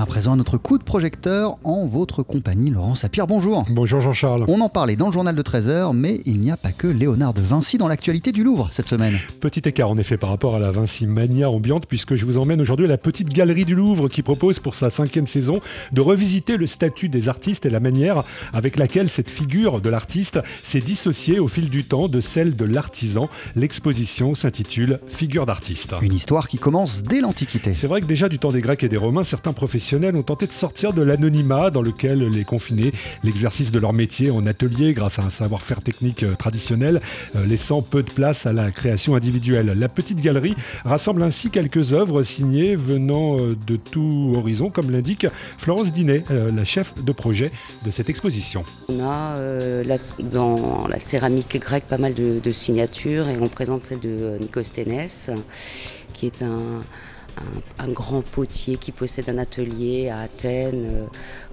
à présent à notre coup de projecteur en votre compagnie, Laurent Sapir. Bonjour. Bonjour Jean-Charles. On en parlait dans le journal de 13h, mais il n'y a pas que Léonard de Vinci dans l'actualité du Louvre cette semaine. Petit écart en effet par rapport à la Vinci Mania ambiante, puisque je vous emmène aujourd'hui à la petite galerie du Louvre qui propose pour sa cinquième saison de revisiter le statut des artistes et la manière avec laquelle cette figure de l'artiste s'est dissociée au fil du temps de celle de l'artisan. L'exposition s'intitule Figure d'artiste. Une histoire qui commence dès l'Antiquité. C'est vrai que déjà du temps des Grecs et des Romains, certains ont tenté de sortir de l'anonymat dans lequel les confinés l'exercice de leur métier en atelier grâce à un savoir-faire technique euh, traditionnel, euh, laissant peu de place à la création individuelle. La petite galerie rassemble ainsi quelques œuvres signées venant euh, de tout horizon, comme l'indique Florence Dinet, la chef de projet de cette exposition. On a dans la céramique grecque pas mal de, de, signatures et on présente celle de Nicosténès, qui est un un, grand potier qui possède un atelier à Athènes euh,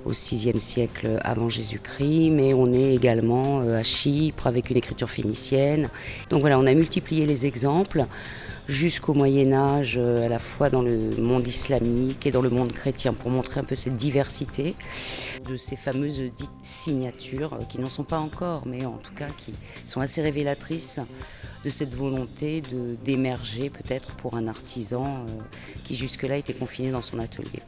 au VIe siècle avant Jésus-Christ, mais on est également euh, à Chypre avec une écriture phénicienne. Donc voilà, on a multiplié les exemples jusqu'au Moyen Âge, euh, à la fois dans le monde islamique et dans le monde chrétien, pour montrer un peu cette diversité de ces fameuses dites signatures, qui n'en sont pas encore, mais en tout cas qui sont assez révélatrices de cette volonté d'émerger peut-être pour un artisan euh, qui jusque-là était confiné dans son atelier.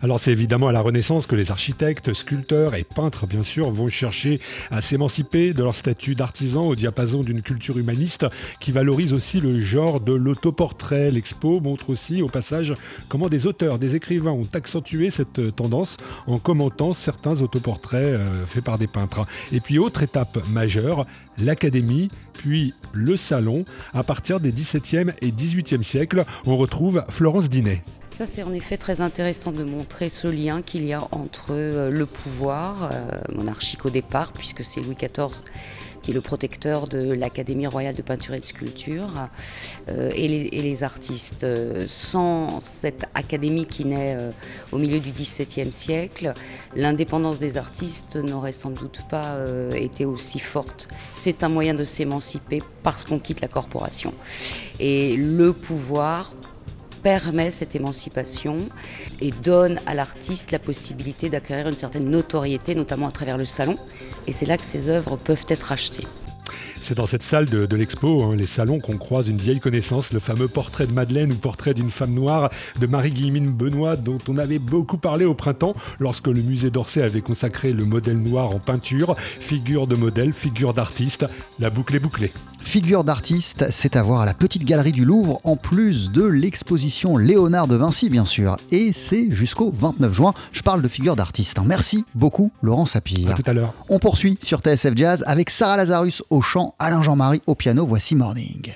Alors c'est évidemment à la Renaissance que les architectes, sculpteurs et peintres bien sûr vont chercher à s'émanciper de leur statut d'artisan au diapason d'une culture humaniste qui valorise aussi le genre de l'autoportrait. L'expo montre aussi au passage comment des auteurs, des écrivains ont accentué cette tendance en commentant certains autoportraits euh, faits par des peintres. Et puis autre étape majeure, l'académie, puis le salon. À partir des 17e et 18e siècles, on retrouve Florence Dinet. Ça, c'est en effet très intéressant de montrer ce lien qu'il y a entre euh, le pouvoir euh, monarchique au départ, puisque c'est Louis XIV qui est le protecteur de l'Académie royale de peinture et de sculpture, euh, et, les, artistes. Sans cette académie qui naît au milieu du XVIIe siècle, l'indépendance des artistes n'aurait sans doute pas été aussi forte. C'est un moyen de s'émanciper parce qu'on quitte la corporation. Et le pouvoir permet cette émancipation et donne à l'artiste la possibilité d'acquérir une certaine notoriété, notamment à travers le salon. Et c'est là que ses œuvres peuvent être achetées. C'est dans cette salle de, l'expo, hein, les salons, qu'on croise une vieille connaissance, le fameux portrait de Madeleine ou portrait d'une femme noire de Marie-Guillemine Benoît, dont on avait beaucoup parlé au printemps lorsque le musée d'Orsay avait consacré le modèle noir en peinture. Figure de modèle, figure d'artiste, la boucle est bouclée. Figure d'artiste, c'est à voir à la petite galerie du Louvre, en plus de l'exposition Léonard de Vinci, bien sûr. Et c'est jusqu'au 29 juin. Je parle de figure d'artiste. Hein. Merci beaucoup, Laurent Sapir. À tout à l'heure. On poursuit sur TSF Jazz avec Sarah Lazarus au chant, Alain Jean-Marie au piano. Voici Morning.